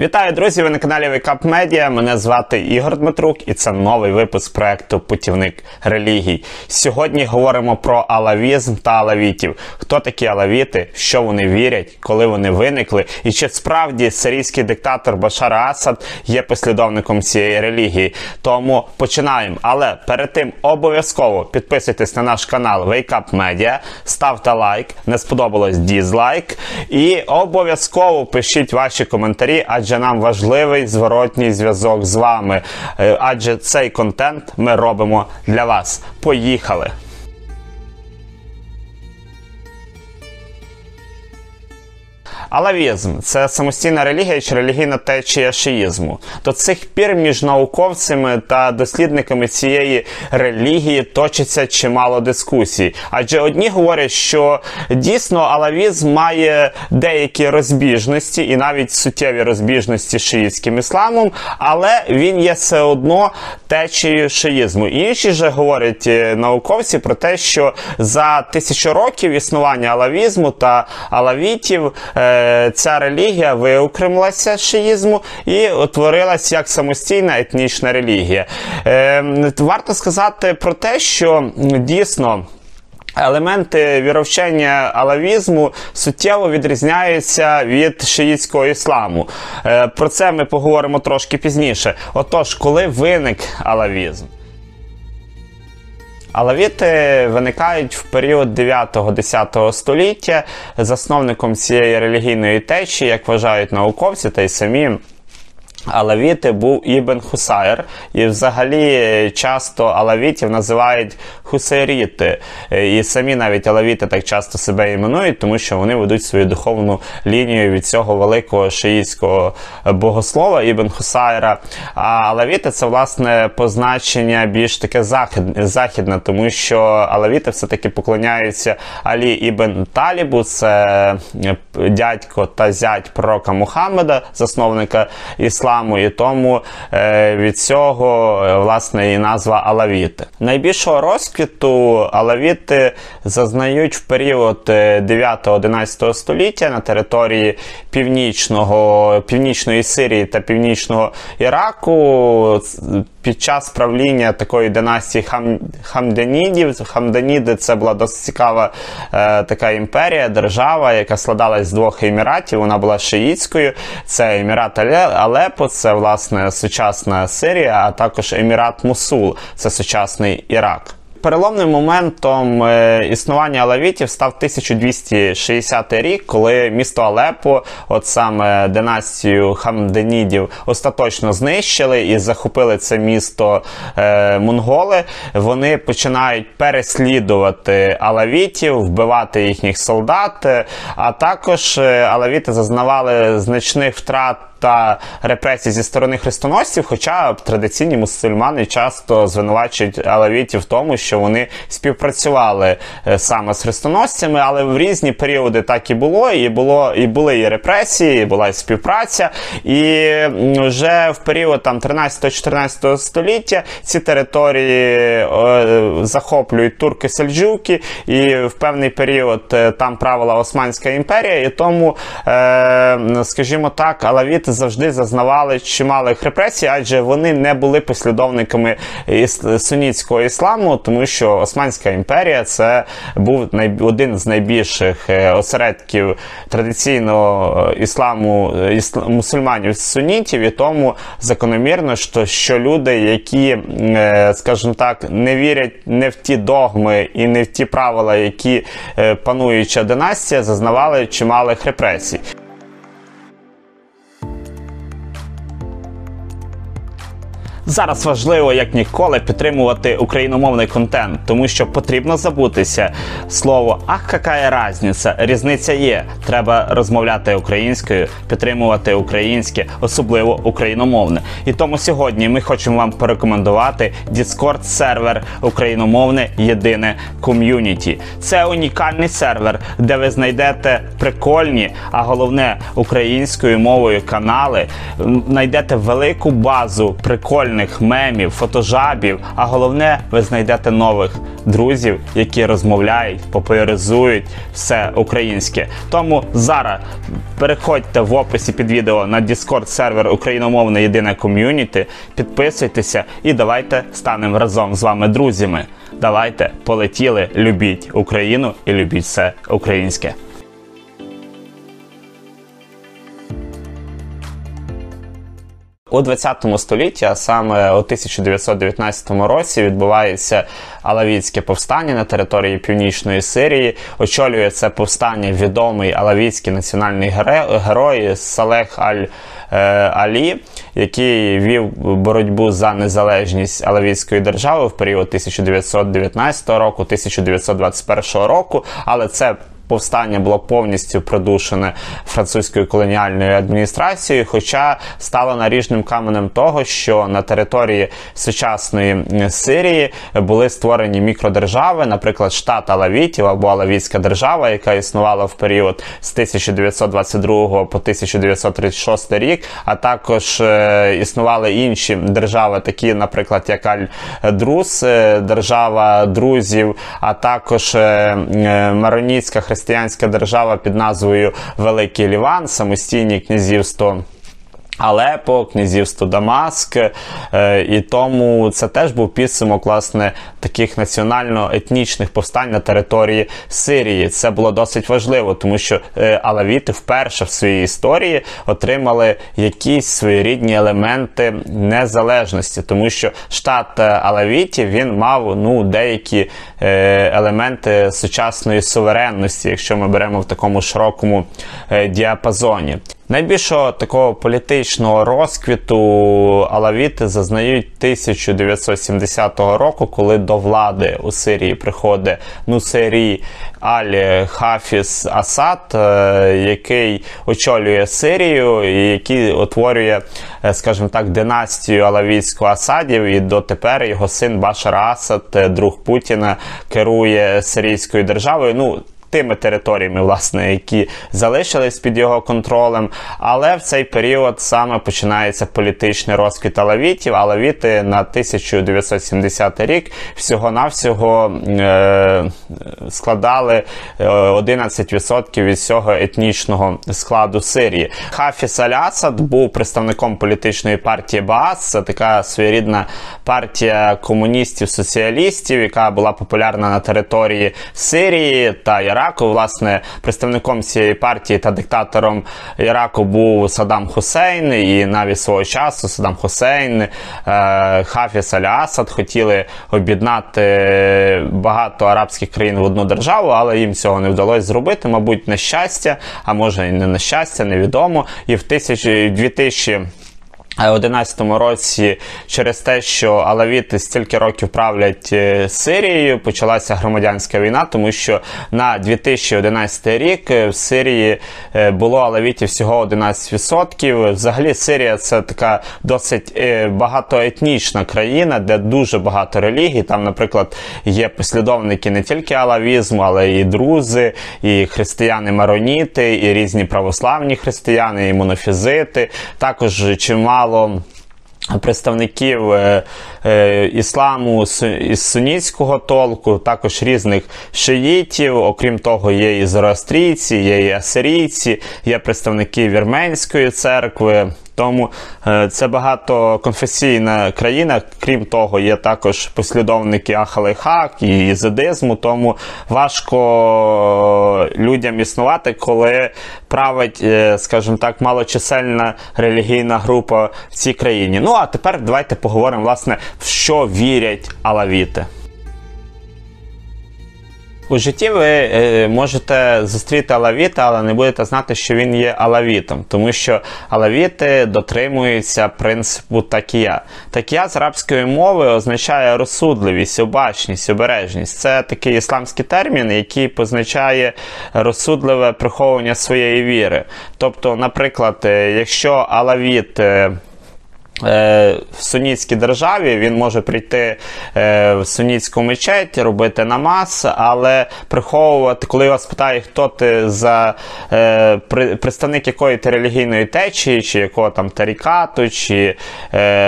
Вітаю, друзі! Ви на каналі Wake Media. Мене звати Ігор Дмитрук, і це новий випуск проекту Путівник релігій. Сьогодні говоримо про алавізм та алавітів. Хто такі алавіти, що вони вірять, коли вони виникли, і чи справді сирійський диктатор Башар Асад є послідовником цієї релігії. Тому починаємо. Але перед тим обов'язково підписуйтесь на наш канал Up Media, ставте лайк, не сподобалось дізлайк, і обов'язково пишіть ваші коментарі, адже нам важливий зворотній зв'язок з вами. Е, Адже цей контент ми робимо для вас. Поїхали! Алавізм це самостійна релігія чи релігійна течія шиїзму. До цих пір між науковцями та дослідниками цієї релігії точиться чимало дискусій. Адже одні говорять, що дійсно алавізм має деякі розбіжності і навіть суттєві розбіжності з шиїтським ісламом, але він є все одно течією шиїзму. Інші же говорять е, науковці про те, що за тисячу років існування алавізму та алавітів. е, Ця релігія виокремилася з шиїзму і утворилась як самостійна етнічна релігія. Е, Варто сказати про те, що дійсно. Елементи віровчення алавізму суттєво відрізняються від шиїтського ісламу. Е, Про це ми поговоримо трошки пізніше. Отож, коли виник алавізм? Алавіти виникають в період 9-10 століття. Засновником цієї релігійної течії, як вважають науковці та й самі. Алавіти був Ібн Хусайр, і взагалі часто алавітів називають хусайріти. І самі навіть алавіти так часто себе іменують, тому що вони ведуть свою духовну лінію від цього великого шиїтського богослова Ібн Хусайра. А алавіти це власне позначення більш таке західне, тому що алавіти все-таки поклоняються Алі Ібн Талібу, це дядько та зять пророка Мухаммеда, засновника ісламу, і тому е, від цього е, власне і назва Алавіти. Найбільшого розквіту алавіти зазнають в період 9-11 століття на території північного, північної Сирії та північного Іраку. Під час правління такої династії хам, Хамданідів, Хамданіди це була досить цікава е, така імперія, держава, яка складалась з двох еміратів. Вона була шиїтською. Це Емірат Алепо, це власне сучасна Сирія, а також Емірат Мусул, це сучасний Ірак. Переломним моментом е, існування алавітів став 1260 рік, коли місто Алепо, от саме династію Хамденідів, остаточно знищили і захопили це місто е, монголи. Вони починають переслідувати алавітів, вбивати їхніх солдат. е, А також е, алавіти зазнавали значних втрат та репресій зі сторони хрестоносців, хоча традиційні мусульмани часто звинувачують алавітів в тому, що вони співпрацювали е, саме з хрестоносцями, але в різні періоди так і було, і було і були і репресії, і була і співпраця. І вже в період там 13-14 століття ці території е, захоплюють турки сельджуки, і в певний період е, там правила Османська імперія, і тому, скажімо так, алавіти завжди зазнавали чималих репресій, адже вони не були послідовниками сунітського ісламу, тому що Османська імперія це був один з найбільших е, осередків традиційного е, ісламу е, мусульманів сунітів, і тому закономірно, що, що люди, які, скажімо так, не вірять не в ті догми і не в ті правила, які пануюча династія, зазнавали чималих репресій. Зараз важливо як ніколи підтримувати україномовний контент, тому що потрібно забутися слово ах, яка разниця. Різниця є. Треба розмовляти українською, підтримувати українське, особливо україномовне. І тому сьогодні ми хочемо вам порекомендувати Discord сервер україномовне єдине ком'юніті. Це унікальний сервер, де ви знайдете прикольні, а головне українською мовою канали. Знайдете велику базу прикольних прикольних мемів, фотожабів. А головне, ви знайдете нових друзів, які розмовляють, популяризують все українське. Тому зараз переходьте в описі під відео на Discord сервер Україномовне єдине ком'юніті, підписуйтеся і давайте станемо разом з вами друзями. Давайте полетіли, любіть Україну і любіть все українське. У 20 столітті, а саме у 1919 році, відбувається Алавітське повстання на території Північної Сирії. Очолює це повстання відомий алавітський національний герой Салех Аль. Алі, який вів боротьбу за незалежність Алавійської держави в період 1919 року, 1921 року, але це повстання було повністю придушене французькою колоніальною адміністрацією, хоча стало наріжним каменем того, що на території сучасної Сирії були створені мікродержави, наприклад, штат Алавітів або Алавітська держава, яка існувала в період з 1922 по 1936 рік, а також е, існували інші держави, такі, наприклад, як Аль-Друз, е, держава друзів, а також е, Мароніцька християнська християнська держава під назвою Великий Ліван, самостійні князівство. Алепо, князівство Дамаск, е, і тому це теж був підсумок власне таких національно-етнічних повстань на території Сирії. Це було досить важливо, тому що е, алавіти вперше в своїй історії отримали якісь своєрідні елементи незалежності, тому що штат Алавітів він мав ну деякі е, елементи сучасної суверенності, якщо ми беремо в такому широкому діапазоні. Найбільшого такого політичного розквіту алавіти зазнають 1970 року, коли до влади у Сирії приходить Нусері Аль Хафіс Асад, е, який очолює Сирію і який утворює, е, скажімо так, династію алавітську Асадів. І дотепер його син Башар Асад, е, друг Путіна, керує сирійською державою. Ну тими територіями, власне, які залишились під його контролем. Але в цей період саме починається політичний розквіт алавітів. Алавіти на 1970 рік всього-навсього е, складали 11% е, від всього етнічного складу Сирії. Хафіс Аль-Асад був представником політичної партії Баас. Це така своєрідна партія комуністів-соціалістів, яка була популярна на території Сирії та Іраку. Іраку. Власне, представником цієї партії та диктатором Іраку був Саддам Хусейн, і навіть свого часу Саддам Хусейн, е, Хафіс Аль-Асад хотіли об'єднати багато арабських країн в одну державу, але їм цього не вдалося зробити. Мабуть, на щастя, а може і не на щастя, невідомо. І в 2000 2011 році через те, що Алавіти стільки років правлять е, Сирією, почалася громадянська війна, тому що на 2011 рік в Сирії е, було Алавітів всього 11%. Взагалі, Сирія це така досить е, багатоетнічна країна, де дуже багато релігій. Там, наприклад, є послідовники не тільки алавізму, але і друзи, і християни-мароніти, і різні православні християни, і монофізити. Також чимало мало представників е, е, ісламу із сунітського толку, також різних шиїтів. Окрім того, є і зороастрійці, є і асирійці, є представники Вірменської церкви. Тому е, це багатоконфесійна країна. Крім того, є також послідовники Ахалейхак і ізидизму. Тому важко людям існувати, коли править, е, скажімо так, малочисельна релігійна група в цій країні. Ну а тепер давайте поговоримо, власне, в що вірять алавіти. У житті ви е, можете зустріти алавіта, але не будете знати, що він є алавітом, тому що алавіти дотримуються принципу такія. Такія з арабської мови означає розсудливість, обачність, обережність. Це такий ісламський термін, який позначає розсудливе приховування своєї віри. Тобто, наприклад, е, якщо алавіт. Е, в сунітській державі він може прийти е, в сунітську мечеть, робити намаз, але приховувати, коли його спитає, хто ти за е, представник якої ти релігійної течії, чи якого там тарікату, чи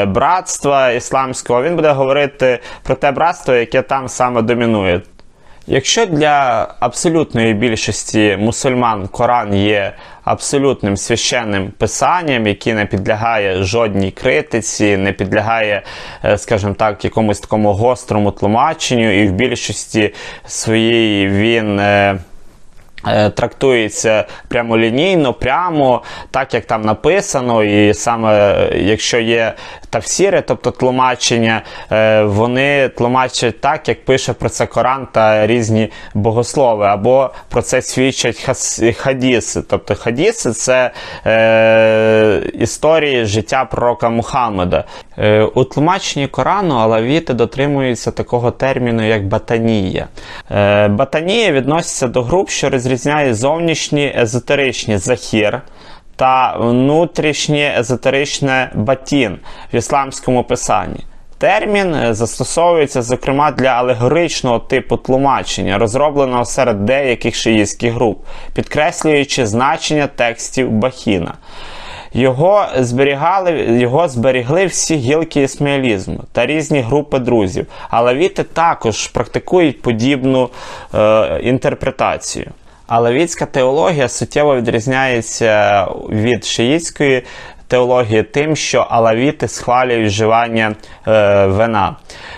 братства ісламського, він буде говорити про те братство, яке там саме домінує. Якщо для абсолютної більшості мусульман Коран є абсолютним священним писанням, яке не підлягає жодній критиці, не підлягає, е, скажімо так, якомусь такому гострому тлумаченню, і в більшості своїй він. Е, Трактується прямолінійно, прямо, так як там написано, і саме е, якщо є тавсіри, тобто тлумачення, е, вони тлумачать так, як пише про це Коран та різні богослови, або про це свідчать хадіси. Тобто хадіси це е, історії життя пророка Мухаммеда. Е, у тлумаченні Корану алавіти дотримуються такого терміну, як батанія. Е, батанія відноситься до груп, що розрізняє зовнішні езотеричні захір та внутрішнє езотеричне батін в ісламському писанні. Термін е, застосовується, зокрема, для алегоричного типу тлумачення, розробленого серед деяких шиїстських груп, підкреслюючи значення текстів Бахіна. Його зберігали, його зберігли всі гілки ісмаїлізму та різні групи друзів. Алавіти також практикують подібну е, інтерпретацію. Алавітська теологія суттєво відрізняється від шиїтської теології тим, що алавіти схвалюють вживання е, вина.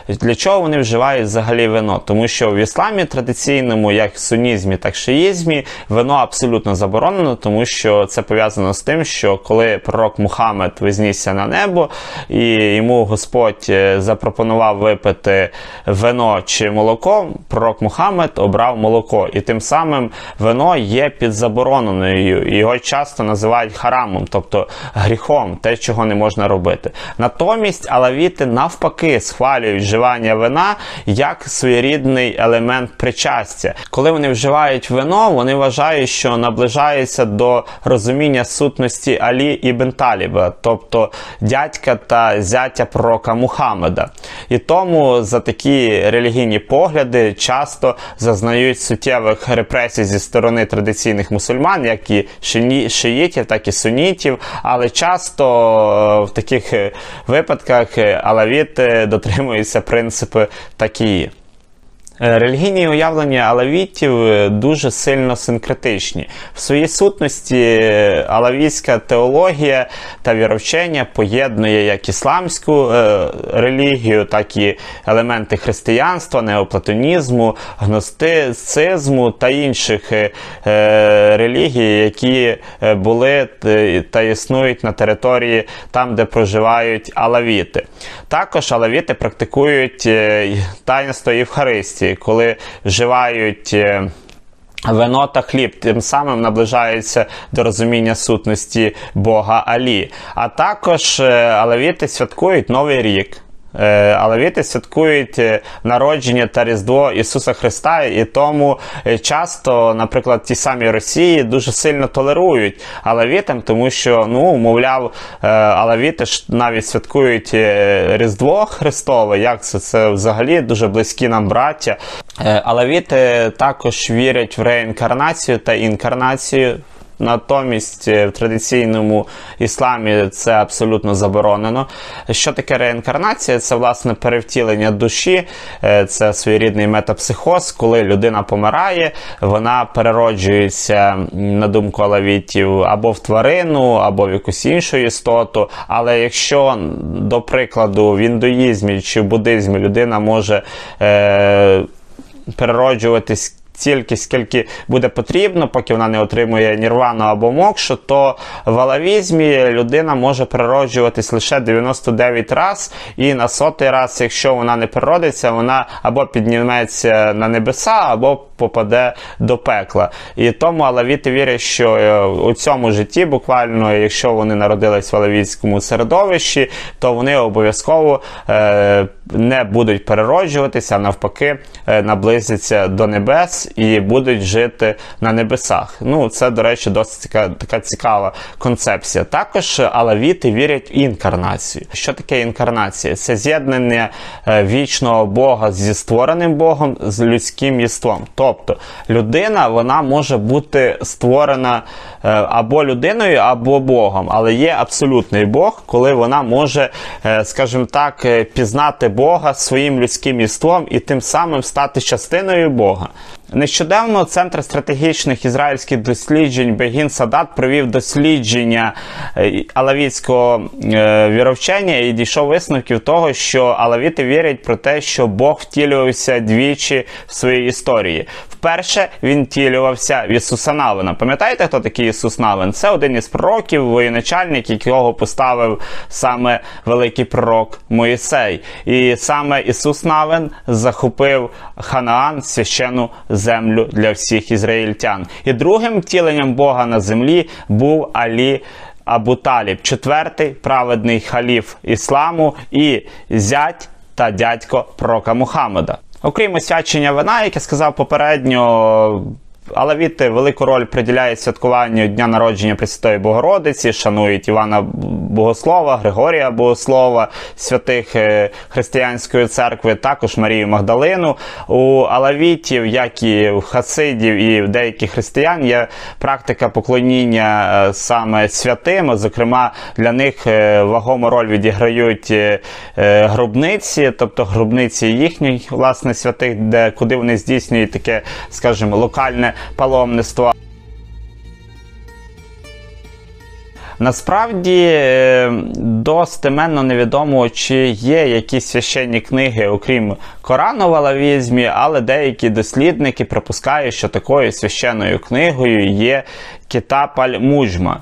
Для чого вони вживають взагалі вино? Тому що в ісламі традиційному, як в сунізмі, так і шиїзмі, вино абсолютно заборонено, тому що це пов'язано з тим, що коли пророк Мухаммед визнісся на небо, і йому Господь е, запропонував випити вино чи молоко, пророк Мухаммед обрав молоко. І тим самим вино є підзабороненою. Його часто називають харамом, тобто гріхом, те, чого не можна робити. Натомість алавіти навпаки схвалюють вживання вина як своєрідний елемент причастя. Коли вони вживають вино, вони вважають, що наближаються до розуміння сутності Алі ібн Таліба, тобто дядька та зятя пророка Мухаммеда. І тому за такі релігійні погляди часто зазнають суттєвих репресій зі сторони традиційних мусульман, як і шиїтів, так і сунітів. Але часто е, в таких е, випадках е, алавіти дотримуються принципи такі. Е, Релігійні уявлення алавітів е, дуже сильно синкретичні. В своїй сутності е, алавітська теологія та віровчення поєднує як ісламську релігію, так і елементи християнства, неоплатонізму, гностицизму та інших релігій, які були та існують на території там, де проживають алавіти. Також алавіти практикують таїнство Євхаристії, коли вживають. е, Вино та хліб тим самим наближаються до розуміння сутності Бога Алі. А також алевіти алавіти святкують Новий рік. Е, Алавіти святкують е, народження та Різдво Ісуса Христа, і тому е, часто, наприклад, ті самі Росії дуже сильно толерують алавітам, тому що, ну, мовляв, алавіти ж навіть святкують Різдво Христове. Як це? Це взагалі дуже близькі нам браття. Алавіти також вірять в реінкарнацію та інкарнацію. Натомість е, в традиційному ісламі це абсолютно заборонено. Що таке реінкарнація? Це власне перевтілення душі, е, це своєрідний метапсихоз, коли людина помирає, вона перероджується, на думку алавітів, або в тварину, або в якусь іншу істоту. Але якщо, до прикладу, в індуїзмі чи в буддизмі людина може е, перероджуватись стільки, скільки буде потрібно, поки вона не отримує нірвану або мокшу, то в алавізмі людина може перероджуватись лише 99 раз, і на сотий раз, якщо вона не переродиться, вона або підніметься на небеса, або попаде до пекла. І тому алавіти вірять, що е, у цьому житті, буквально, якщо вони народились в алавітському середовищі, то вони обов'язково е, не будуть перероджуватися, а навпаки, е, наблизяться до небес і будуть жити на небесах. Ну, це, до речі, досить така, така цікава концепція. Також алавіти вірять в інкарнацію. Що таке інкарнація? Це з'єднання е, вічного Бога зі створеним Богом з людським єством. Тобто людина вона може бути створена е, або людиною, або Богом, але є абсолютний Бог, коли вона може, е, скажімо так, пізнати Бога своїм людським єством і тим самим стати частиною Бога. Нещодавно Центр стратегічних ізраїльських досліджень Бегін Садат провів дослідження е, алавітського е, віровчення і дійшов висновків того, що алавіти вірять про те, що Бог втілювався двічі в своїй історії. Вперше він втілювався в Ісуса Навина. Пам'ятаєте, хто такий Ісус Навин? Це один із пророків, воєначальник, якого поставив саме великий пророк Моїсей. І саме Ісус Навин захопив Ханаан священну землю для всіх ізраїльтян. І другим втіленням Бога на землі був Алі. Абу Таліб, четвертий праведний халіф ісламу і зять та дядько пророка Мухаммеда. Окрім освячення вина, як я сказав попередньо, Алавіти велику роль приділяють святкуванню Дня народження Пресвятої Богородиці, шанують Івана Богослова, Григорія Богослова, святих е, християнської церкви, також Марію Магдалину. У Алавітів, як і в Хасидів і в деяких християн, є практика поклоніння е, саме святим. Зокрема, для них е, вагому роль відіграють гробниці, тобто гробниці їхніх власне святих, де куди вони здійснюють таке, скажімо, локальне паломництво. Насправді е, достеменно невідомо, чи є якісь священні книги, окрім Корану в алавізмі, але деякі дослідники припускають, що такою священною книгою є Китап Аль-Муджма.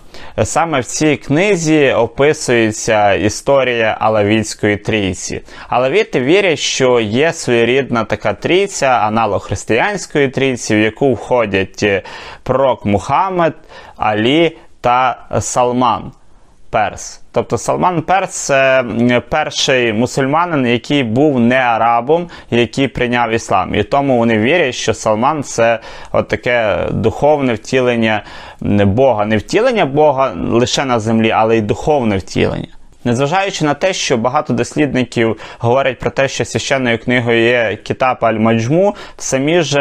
Саме в цій книзі описується історія Алавітської трійці. Алавіти вірять, що є своєрідна така трійця, аналог християнської трійці, в яку входять пророк Мухаммед, Алі та Салман Перс. Тобто Салман Перс це перший мусульманин, який був не арабом, який прийняв іслам. І тому вони вірять, що Салман це от таке духовне втілення Бога. Не втілення Бога лише на землі, але й духовне втілення. Незважаючи на те, що багато дослідників говорять про те, що священною книгою є Кітаб Аль-Маджму, самі ж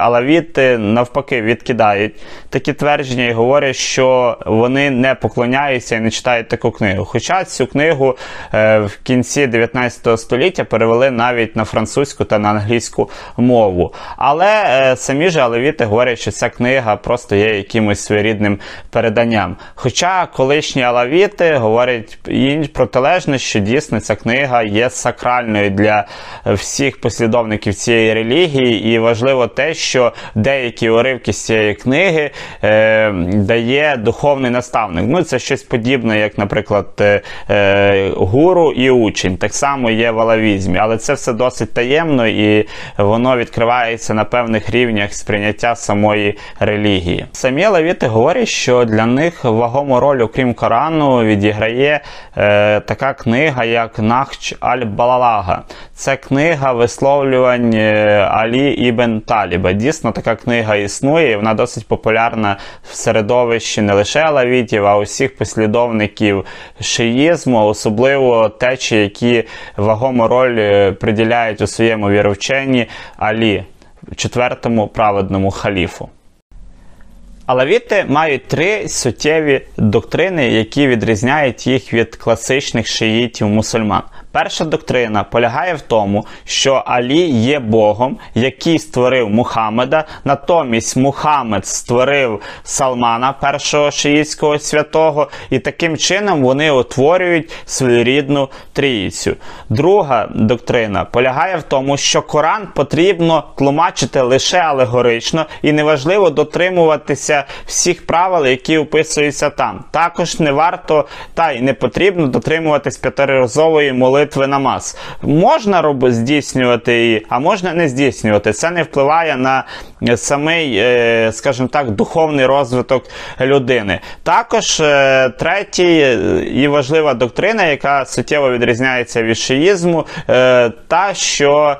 алавіти навпаки відкидають такі твердження і говорять, що вони не поклоняються і не читають таку книгу. Хоча цю книгу е, в кінці 19 століття перевели навіть на французьку та на англійську мову. Але е, самі ж алавіти говорять, що ця книга просто є якимось своєрідним переданням. Хоча колишні алавіти говорять і протилежне, що дійсно ця книга є сакральною для всіх послідовників цієї релігії, і важливо те, що деякі уривки з цієї книги е, дає духовний наставник. Ну, це щось подібне, як, наприклад, е, е, гуру і учень. Так само є в алавізмі, але це все досить таємно і воно відкривається на певних рівнях сприйняття самої релігії. Самі лавіти говорять, що для них вагому роль, окрім Корану, відіграє е, така книга, як Нахч Аль-Балалага. Це книга висловлювань е, Алі Ібн Таліба. Дійсно, така книга існує, і вона досить популярна в середовищі не лише алавітів, а усіх послідовників шиїзму, особливо течі, які вагому роль е, приділяють у своєму віровченні Алі, четвертому праведному халіфу. Алавіти мають три суттєві доктрини, які відрізняють їх від класичних шиїтів мусульман. Перша доктрина полягає в тому, що Алі є Богом, який створив Мухаммеда. Натомість Мухаммед створив Салмана, першого шиїтського святого, і таким чином вони утворюють своєрідну трійцю. Друга доктрина полягає в тому, що Коран потрібно тлумачити лише алегорично і неважливо дотримуватися всіх правил, які описуються там. Також не варто та й не потрібно дотримуватись п'ятиразової молитви молитви намаз. Можна здійснювати її, а можна не здійснювати. Це не впливає на самий, е, скажімо так, духовний розвиток людини. Також е, третій е, і важлива доктрина, яка суттєво відрізняється від шиїзму, та що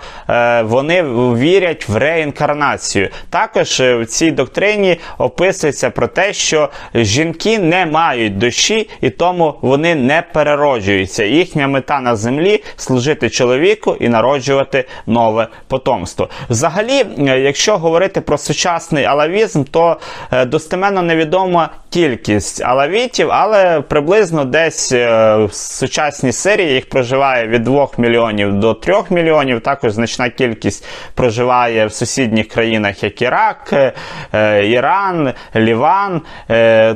вони вірять в реінкарнацію. Також в цій доктрині описується про те, що жінки не мають душі і тому вони не перероджуються. Їхня мета на землі служити чоловіку і народжувати нове потомство. Взагалі, е, якщо говорити про сучасний алавізм, то е, достеменно невідома кількість алавітів, але приблизно десь е, в сучасній Сирії їх проживає від 2 мільйонів до 3 мільйонів. Також значна кількість проживає в сусідніх країнах, як Ірак, Іран, Ліван.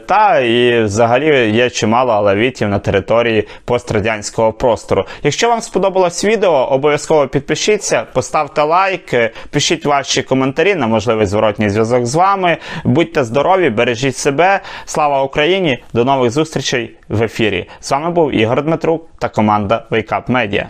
Та і взагалі є чимало алавітів на території пострадянського простору. Якщо вам сподобалось відео, обов'язково підпишіться, поставте лайк, пишіть ваші коментарі на можливий зворотній зв'язок з вами. Будьте здорові, бережіть себе. Слава Україні! До нових зустрічей в ефірі. З вами був Ігор Дмитрук та команда Wake Up Media.